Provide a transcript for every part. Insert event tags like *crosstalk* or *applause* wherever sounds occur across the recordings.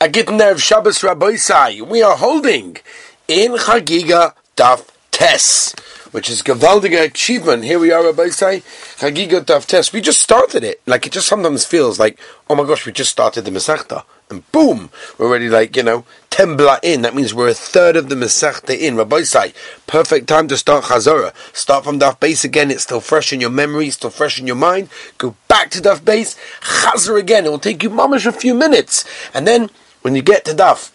a Gitner Shabbos Rabbi We are holding in Chagiga Daf Tes, which is Gavaldiga achievement. Here we are, Rabbi Sai, Chagiga Daf Tes. We just started it. Like it just sometimes feels like, oh my gosh, we just started the Masechta. And boom, we're already like, you know, tembla in. That means we're a third of the Masechta in. Rabbi Sai, perfect time to start Chazorah. Start from Daf Base again. It's still fresh in your memory, still fresh in your mind. Go back to Daf Base, Chazor again. It will take you mamish a few minutes. And then when you get to Daf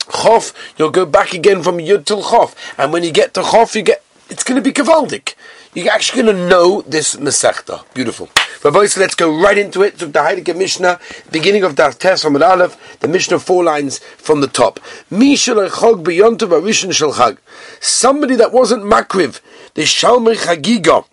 Chof, you'll go back again from Yud till Chof. And when you get to Chof, you get, it's going to be Kavaldik. You're actually going to know this Masechta. Beautiful. Rabbi, so let's go right into it. So the Heidegger Mishnah, beginning of Daf Tes from Aleph, the Mishnah four lines from the top. Somebody that wasn't makriv, the Shalmei Chagiga,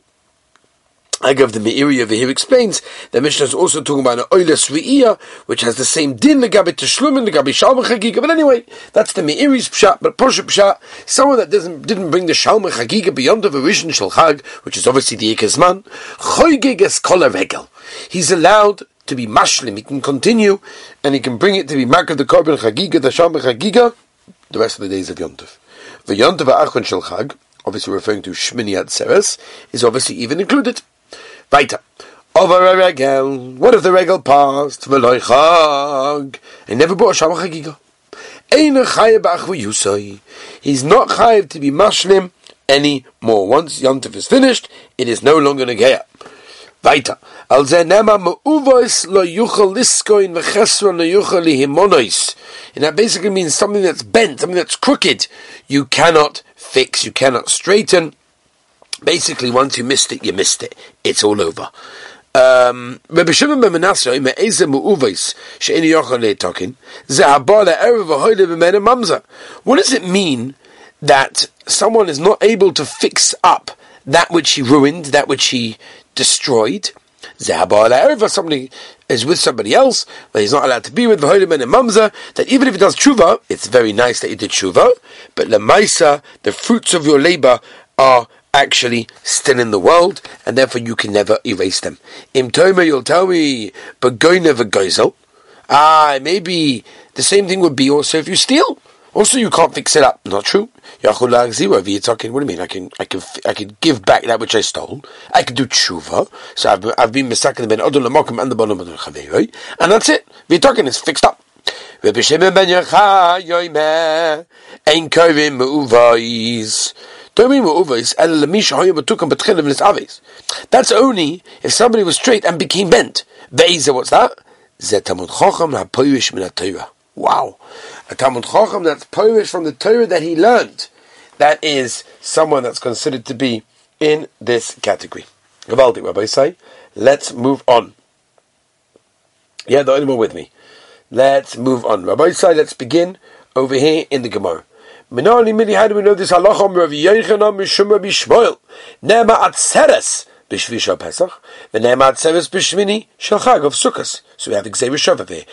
I give the Meiri over here explains the Mishnah is also talking about an Oiles Re'iyah, which has the same din Legabi Teshlum and Legabi Shalma Chagiga. But anyway, that's the Meiri's Pshat, but Posha Pshat, someone that doesn't, didn't bring the Shalma Chagiga beyond the Rishon Shel Chag, which is obviously the Ikazman, Choygig es. He's allowed to be mashlim, he can continue, and he can bring it to be Makar the Korban Chagiga, the Shalma Chagiga, the rest of the days of Yontov. The Yontov Achon Shel Chag, obviously referring to Shmini Atzeres, is obviously even included. Weiter. Over a regel. What if the regel passed? V'loy chag. He never brought a Shabbat chagiga. He's not chayev to be mashlim anymore. Once Yontif is finished, it is no longer negeya. Weiter. Al ze nema me'uvois lo yuchal liskoin v'chesron lo lihimonois. And that basically means something that's bent, something that's crooked. You cannot fix, you cannot straighten. Basically, once you missed it, you missed it. It's all over. Um. What does it mean that someone is not able to fix up that which he ruined, that which he destroyed? Ze haba somebody is with somebody else that he's not allowed to be with, v'hoyle b'mene mamza, that even if he does tshuva, it's very nice that he did tshuva, but lemaisa, the fruits of your labor are actually still in the world, and therefore you can never erase them. Im Toma, you'll tell me, but go never gozel. Ah, maybe the same thing would be also if you steal. Also, you can't fix it up. Not true. zero. You're talking. What do you mean? I can, I can, I can give back that which I stole. I can do tshuva. So I've, I've been mistaken ben odol and the bottom of the and that's it. Talking. It's fixed up. Rabbi Shimon ben Yochai yoyme ein kovim me'uvais. That's only if somebody was straight and became bent. what's that? Wow. A Talmud Chacham that's Polish from the Torah that he learned. That is someone that's considered to be in this category. Let's move on. Yeah, the only one with me. Let's move on. Rabbi say, let's begin over here in the Gemara. How do we know this halacha Rav Yochanan Mishum Rabbi Shmuel? Nema atzeres b'shvi Pesach, v'nema atzeres b'shmini shel Chag of Sukkot. So we have Xavier Shavah here.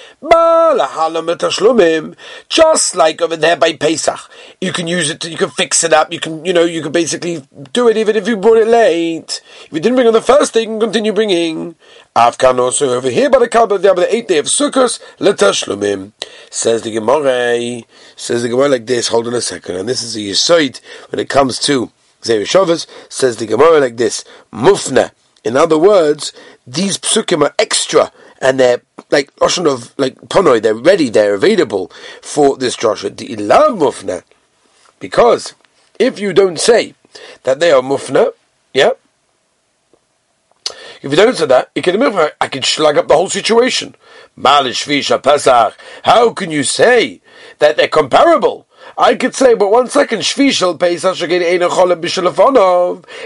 Just like over there by Pesach. You can use it, to, you can fix it up, you can, you know, you can basically do it even if you brought it late. If you didn't bring on the first day, you can continue bringing. Afkan also over here by the Kalba, the eighth day of Sukkot, Letashlumim. Says the Gemara, says the Gemara like this, hold on a second, and this is a Yisoid when it comes to Xavier Shavas, says the Gemara like this, Mufna. In other words, these psukim are extra and they're like Ocean of like Ponoi, they're ready, they're available for this Joshua. The Ilam Mufna. Because if you don't say that they are Mufna, yeah, if you don't say that, it can I can schlag up the whole situation. How can you say that they're comparable? I could say, but one second, Shvishal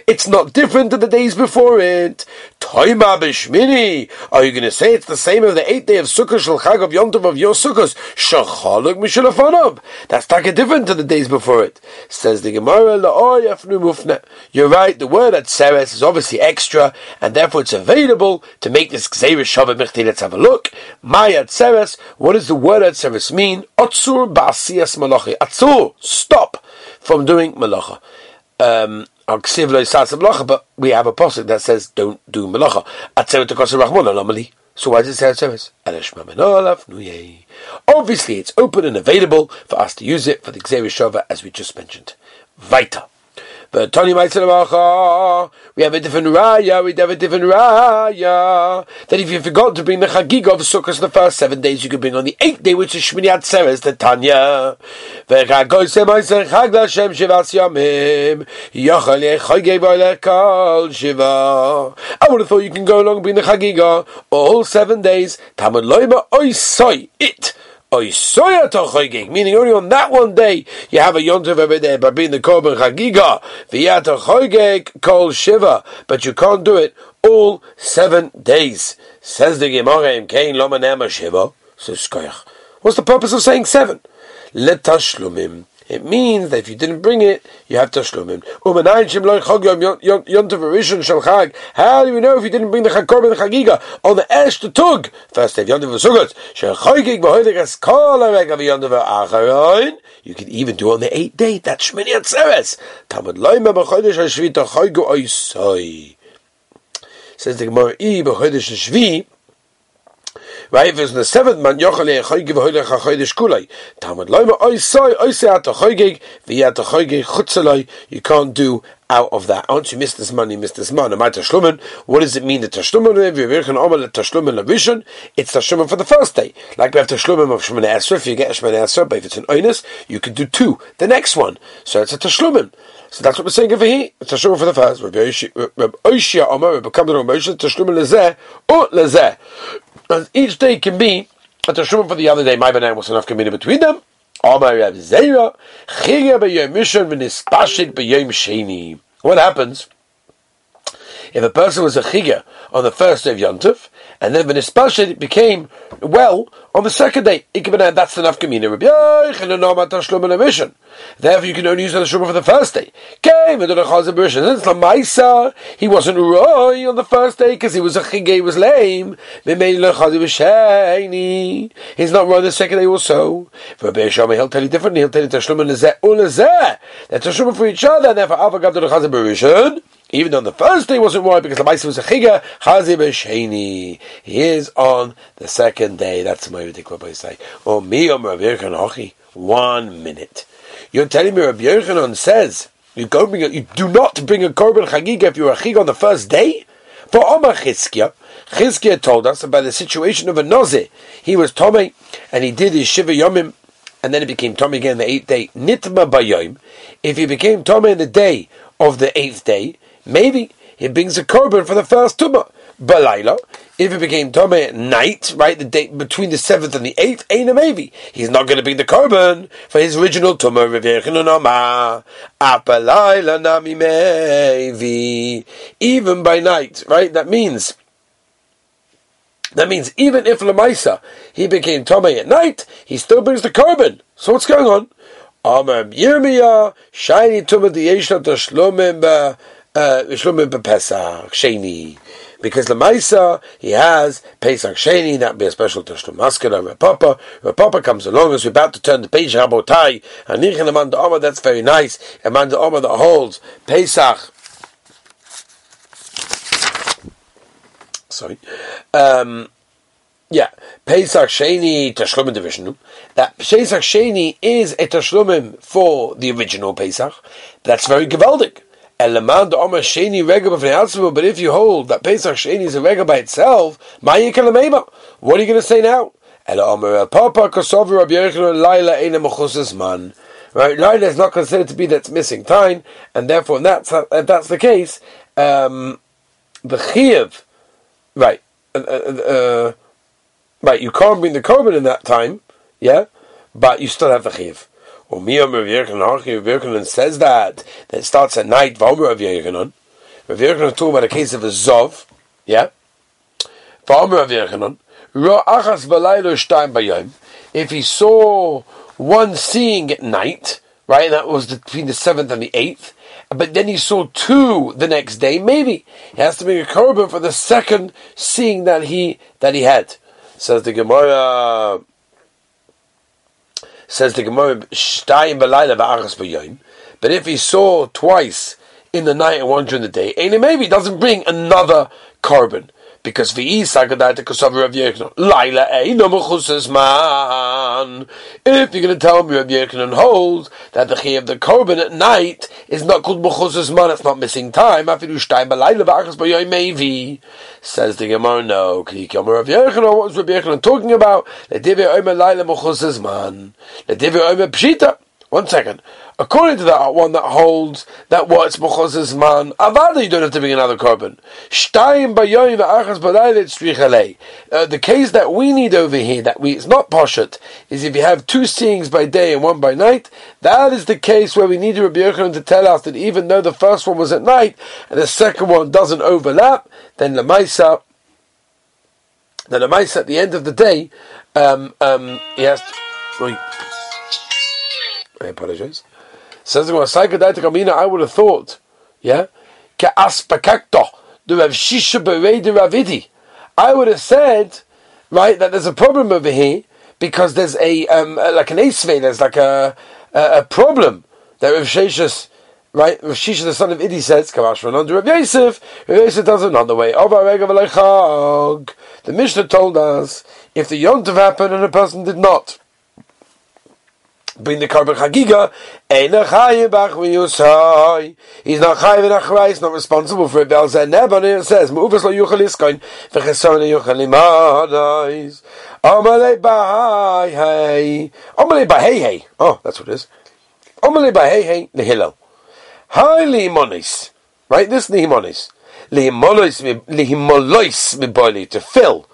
It's not different than the days before it. Toima b'shmini. Are you going to say it's the same as the eighth day of Sukkot shel Chag of Yontov of your Sukkot? Shachaluk mishalafonov. That's like different to the days before it. Says the Gemara, mufne. You're right. The word at Seres is obviously extra, and therefore it's available to make this Gzeir Shabbat Michti. Let's have a look. Maya Seres. What does the word at Seres mean? Otsur ba'asiyas malachi. Atzur. Stop from doing malacha. Um, but we have a posik that says don't do anomaly. So why does it say Atzeres? Obviously, it's open and available for us to use it for the Xavier Shova as we just mentioned. Weiter. But Tony say, we have a different raya, we have a different raya. That if you forgot to bring the Chagig of Sukkot the first seven days, you could bring on the eighth day, which is Shmini Atzeres, the Tanya. I would have thought you can go along and bring the Chagiga all seven days. Tamad loima oisoi, it meaning only on that one day you have a yontiv every day by being the korban chagiga v'yata choygeg kol shiva, but you can't do it all seven days. Says the Gemara in Kain Lomanema Shiva. Says What's the purpose of saying seven? Letashlumim. It means that if you didn't bring it, you have tashlumim. How do we know if you didn't bring the chakor and chagiga on the esh to tug? First day yontiv harega v'yontiv acharon. You can even do it on the eighth day. That's Shmini Atzeres. Tamad loyma b'chodesh ha'shvita chaygu oisoi. Says the Gemara, i b'chodesh ha'shvi, Right, if it's in the seventh month, Yochale Choygiv Hoylech HaChoydish Kulay. Talmud Loima Oisoi Oisei At HaChoygig V'yat Chutzaloi. You can't do out of that. Once you miss this money, you miss this money. My tashlumen. What does it mean? The tashlumen tashlumen levishin. It's tashlumen for the first day. Like we have tashlumen of shemane esrei. If you get a shemane esrei, but if it's an oinus, you can do two. The next one. So it's a tashlumen. So that's what we're saying over here. It's tashlumen for the first. Rabbi Oishia Omer, Rabbi Kamdan Omer, tashlumen lezeh or lezeh. Each day can be a tashlumen for the other day. My banana was enough community between them. What happens if a person was a chigya on the first day of Yontif, and then when it became well on the second day? That's the nafkamina. Therefore, you can only use the shuma for the first day. He wasn't roy on the first day because he was a chigay, he was lame. He's not roy the second day also. For a he'll tell you differently. He'll tell you tashlumin. That's tashlumin for each other. and Therefore, alpha gav the. Even though the first day wasn't roy because the Maisa was a chiga, chazi b'sheni. He is on the second day. That's my ridiculous say. Oh, me, One minute. You're telling me Rabbi Yochanan says you go bring a, you do not bring a korban chagiga if you're a chig on the first day. For Omar Chizkia, Chizkia told us about the situation of a noze. He was Tomei, and he did his shiva yomim, and then he became Tomei again the eighth day. Nitma bayom. If he became Tomei in the day of the eighth day, maybe he brings a korban for the first tumah. Balayla, if it became Tome at night, right, the date between the seventh and the eighth, ain't a maybe. He's not going to bring the korban for his original Tuma Even by night, right? That means that means even if Lamaisa he became Tome at night, he still brings the korban. So what's going on? Amar Yirmiyah, shiny Tumah Yeshna Tashlomim Shlomim Pesach, Sheni because the Maisa he has Pesach Sheni, that be a special Tashlum Maskana, Rav Papa. Rapapa comes along as we're about to turn the page, Rabotai, and Nichin Amanda Omar, that's very nice. Amanda Omar that holds Pesach. Sorry. Um, yeah, Pesach Sheni Tashlumim division. That Pesach Sheni is a Tashlumim for the original Pesach. That's very gewaldig. But if you hold that Pesach Sheni is a regal by itself, what are you going to say now? Right, Laila is not considered to be that's missing time, and therefore, if that's, if that's the case, um, the chiyuv, right, uh, uh, uh, right, you can't bring the korban in that time, yeah, but you still have the chiyuv. Umiyam Rav Yechanan says that that it starts at night. V'omer Rav Yechanan. Rav Yechanan talking about a case of a zov. Yeah. V'omer Rav Yechanan. Achas v'laylo shtayim bayom. If he saw one seeing at night, right, that was between the seventh and the eighth, but then he saw two the next day, maybe he has to make a korban for the second seeing that he that he had. Says the Gemara. Says the Gemara. But if he saw twice in the night and one during the day, and maybe doesn't bring another korban Because v'i sagadai to kosav Rav. Laila mechusas man. If you're going to tell me Rav Yochanan holds that the chi of the korban at night is not called mechusas man, it's not missing time. Afidu shtayim b'layla v'achas b'yoy mevi. Says the Gemara, no. Ki yomer Rav Yochanan, what was Rav Yochanan talking about? Ledivya omer laila mechusas man. Ledivya omer pshita. One second. According to that one that holds that what's Mechozes man, Avada you don't have to bring another strichale. Uh, the case that we need over here, that we it's not poshet, is if you have two seeings by day and one by night, that is the case where we need Rabbi Yochanan to tell us that even though the first one was at night and the second one doesn't overlap, then the Maisa, then the Maisa at the end of the day, um, um, he has to, I apologize. Says the Gemara, I would have thought, yeah, the Rav Shisha Ravidi. I would have said, right, that there's a problem over here because there's a um, like an asve, there's like a, a, a problem that Rav Shishas, right, Rav Shisha the son of Idi says, Kavash under Rav Yosef, Rav Yosef does it another way. The Mishnah told us if the Yontav happened and a person did not bring the korban chagiga. He's not chayiv in achrai, he's not responsible for it. Bel zeh it says, Mu'ufas lo yuchal iskoin, v'cheson yuchal limadais. Omale bahai hey. Omale bahai. Oh, that's what it is. Omale bahai hey, nehilel. Hai limonis. Right, this limonis. Limonis, limonis miboili, to fill.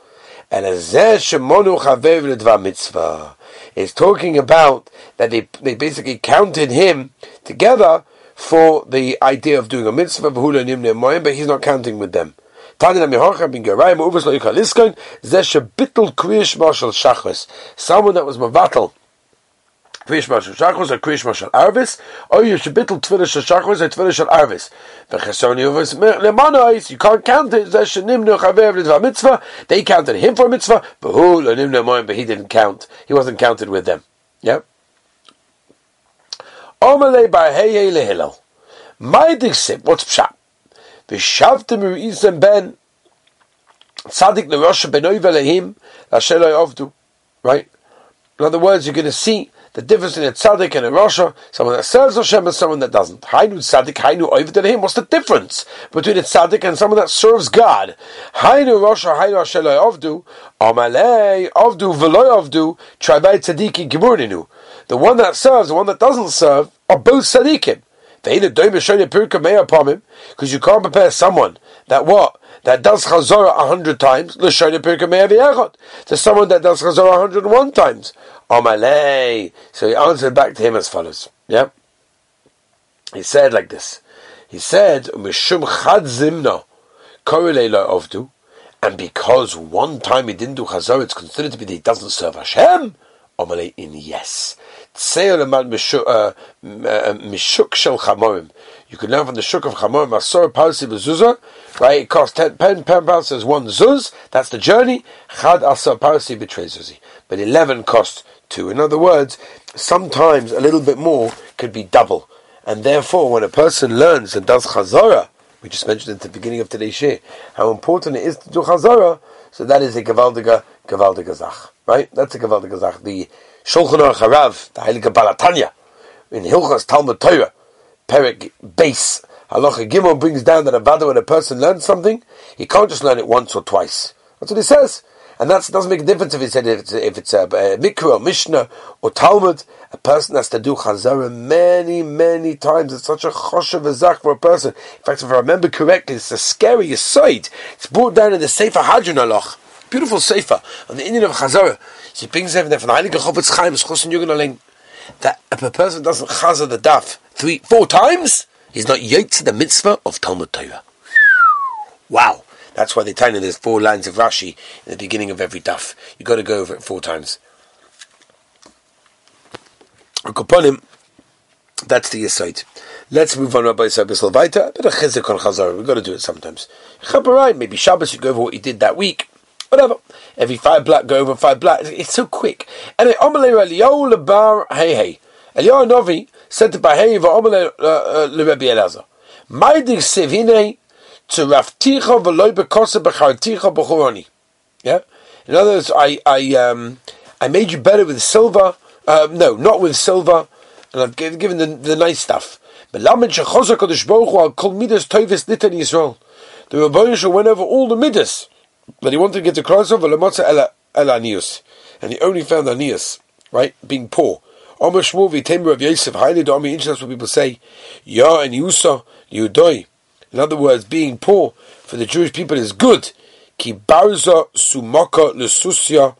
And as zeh shemonu chavev ledva mitzvah is talking about that they, they basically counted him together for the idea of doing a mitzvah, but he's not counting with them. Someone that was mavatal Krish Mashal Shachos or Krish Mashal Arvis, or you should bittel Tfilah Shal Shachos or Tfilah Shal Arvis. V'chesoni Uvas Lemanois, you can't count it, Zeh Shenimnu Chavev Lidva Mitzvah, they counted him for Mitzvah, but who Lenimnu Moim, but he didn't count, he wasn't counted with them. Yep. Omele Bar Heye Lehilel. My Diksip, what's Pshat? V'shavtem Ru'izem Ben, Tzadik Nerosha Benoi Velehim, Lasheloi Ovdu. Right? In other words, you're going to see the difference in a tzaddik and a rasha, someone that serves Hashem and someone that doesn't. Hainu tzaddik, hainu oived What's the difference between a tzaddik and someone that serves God? Hainu rasha, hainu hasheloi ovdu, amalei ovdu veloy ovdu, tribay tzaddiki gimurninu. The one that serves, the one that doesn't serve, are both tzaddikim. Because you can't prepare someone that what? That does chazorah a hundred times, to someone that does chazorah a hundred and one times. Amalei. So he answered back to him as follows. Yeah. He said like this. He said, Mishum chad zimno, ovdu, and because one time he didn't do chazor, it's considered to be that he doesn't serve Hashem. Amalei in yes. Uh, uh, um, mishuk shel chamorim. You can learn from the shuk of chamorim, asor parsi bezuzah, right? It costs 10, 10 pounds as one zuz, that's the journey. Chad asor parsi betrayzuzi. But 11 costs 2. In other words, sometimes a little bit more could be double. And therefore, when a person learns and does chazara, we just mentioned at the beginning of today's share, how important it is to do chazara, so that is a gavaldiga, gavaldiga zach. Right? That's a gavaldiga zach. The Shulchan Aruch Harav, the Heilige Balatanya, in Hilchas Talmud Torah, Perik Base, Halacha Gimel brings down that a when a person learns something, he can't just learn it once or twice. That's what he says. And that doesn't make a difference if said if it's, if it's a, a Mikra or Mishnah or Talmud. A person has to do Chazara many, many times. It's such a choshev azach for a person. In fact, if I remember correctly, it's the scariest side. It's brought down in the Sefer Hadron Aloch. Beautiful Sefer on the Indian of Chazara. He brings everything from the Heilige Chofetz Chaim, Schossen Yugen that if a person doesn't chazar the daf three, four times, he's not yet to the mitzvah of Talmud Torah. Wow. That's why they tell you there's four lines of Rashi in the beginning of every daf. You've got to go over it four times. Koponim, that's the aside. Let's move on, Rabbi Sabis Levaita. A bit of chizik on Chazar. We've got to do it sometimes. Chabarai, maybe Shabbos, you go over what you did that week. Whatever. Every five black, go over five black. It's so quick. Anyway, Amalei Eliyahu Lebar Hey Hey. Eliyahu Novi said to Bahei V'Amalei uh, uh, LeRebbi Elazar. Maidig Sevine to rafticha v'loy bekosa b'charticha b'choroni. Yeah? In other words, I, I, um, I made you better with silver, uh, no, not with silver, and I've given the, the nice stuff. But Lamed Yisrael. The Rabbi went over all the Midas but he wanted to get to Krasov Lamotza El Anius, and he only found Anius, right, being poor. Omer Shmuel v'Temer of Yosef, highly domi interest what people say, Ya and Yusa, Yudoi. In other words, being poor for the Jewish people is good. Ki sumaka lesusya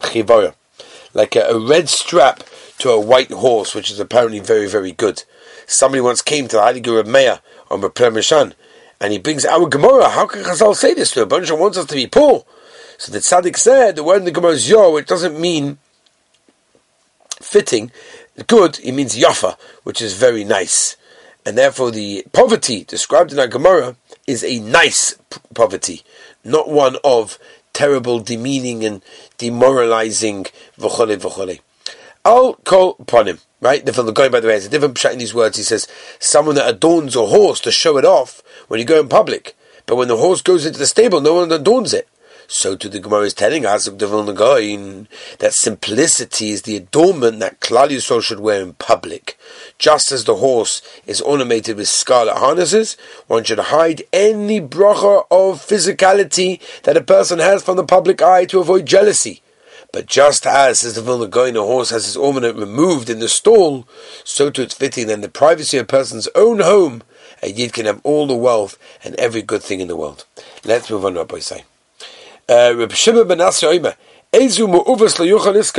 chivaya. Like a, a red strap to a white horse, which is apparently very, very good. Somebody once came to the Heiliger of Meir on B'Prem and he brings our Gemara. How can Chazal say this? The bunch wants us to be poor. So the tzaddik said the word in the Gemara is yo, which doesn't mean fitting, good. It means yafa, which is very nice, and therefore the poverty described in our Gemara is a nice poverty, not one of terrible, demeaning, and demoralizing. V'chole v'chole. I'll call upon him. Right? The Vilna Gaon by the way has a different shot in these words. He says someone that adorns a horse to show it off when you go in public, but when the horse goes into the stable, no one adorns it. So to the Gemara is telling us that simplicity is the adornment that Klal Yisrael should wear in public. Just as the horse is ornamented with scarlet harnesses, one should hide any bracha of physicality that a person has from the public eye to avoid jealousy. But just as, says the Vilna Gaon, a horse has its ornament removed in the stall, so to it's fitting in the privacy of a person's own home, a yid can have all the wealth and every good thing in the world. Let's move on, Rabbi say. Uh, Rabbi Shimon ben iskan,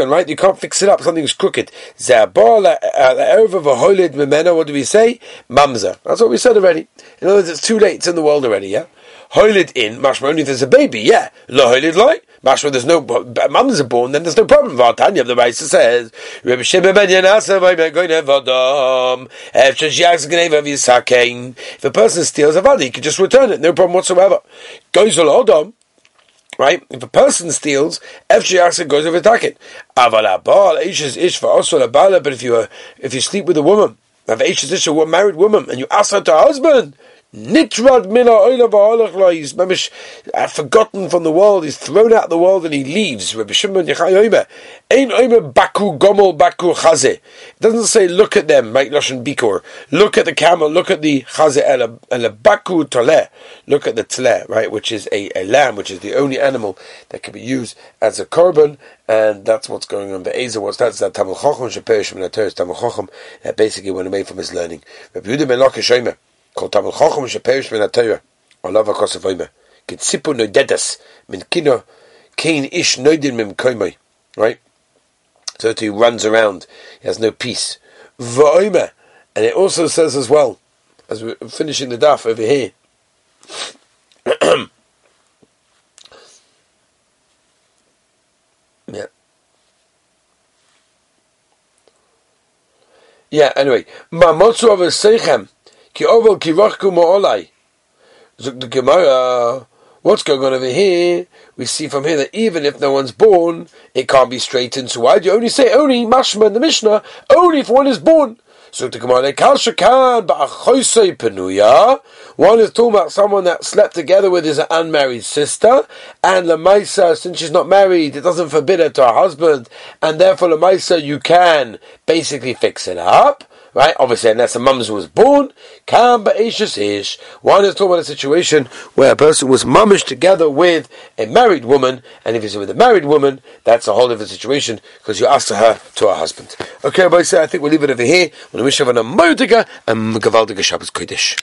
right? You can't fix it up, something's crooked. Za'abah la'erva v'holid memena, what do we say? Mamza. That's what we said already. In other words, it's too late, it's in the world already, yeah? Hoilid in, mashma only if there's a baby, yeah. Lo hoilid loy. Mashma, there's no, mums are born, then there's no problem. Vatanya of the Raisa says, Reb Shimon ben Yanasa. If a person steals a vadi, he can just return it, no problem whatsoever. Goes al adam, right? If a person steals, shiaks goes over for also but if you, uh, if you sleep with a woman, ish a married woman, and you ask her to husband, Nitrad mina oila mamish uh, forgotten from the world. He's thrown out of the world and he leaves. Rabbi Shimon Yechai Omer. Baku gomel baku chaze. It doesn't say look at them, make lashon bikor. Look at the camel. Look at the chaze a baku toleh. Look at the tleh, right, which is a, a lamb, which is the only animal that can be used as a korban, and that's what's going on. The Eza, what's that? That Tamil Chochem sheperish min Tamil Chochem basically went away from his learning. Rabbi Yehuda Omer. Sheperish min min kino kein ish noidin mim. Right? So that he runs around. He has no peace. And it also says as well, as we're finishing the daf over here, *clears throat* yeah. Yeah, anyway. Mamotsu of a seichem. Ki oval ki ma'olai. The Gemara, what's going on over here? We see from here that even if no one's born, it can't be straightened. So why do you only say only mashma in the Mishnah? Only if one is born. So the Gemara, Kal Shakan penuya. One is talking about someone that slept together with his unmarried sister, and Lamaisa, since she's not married, it doesn't forbid her to her husband, and therefore Lamaisa, you can basically fix it up right? Obviously, unless a mum's was born, kam ba'ishas ish. One is talking about a situation where a person was mummish together with a married woman, and if he's with a married woman, that's a whole different situation because you ask her to her husband. Okay, so I think we'll leave it over here. We'll wish everyone a moediger and gavaldiger Shabbos Kodesh.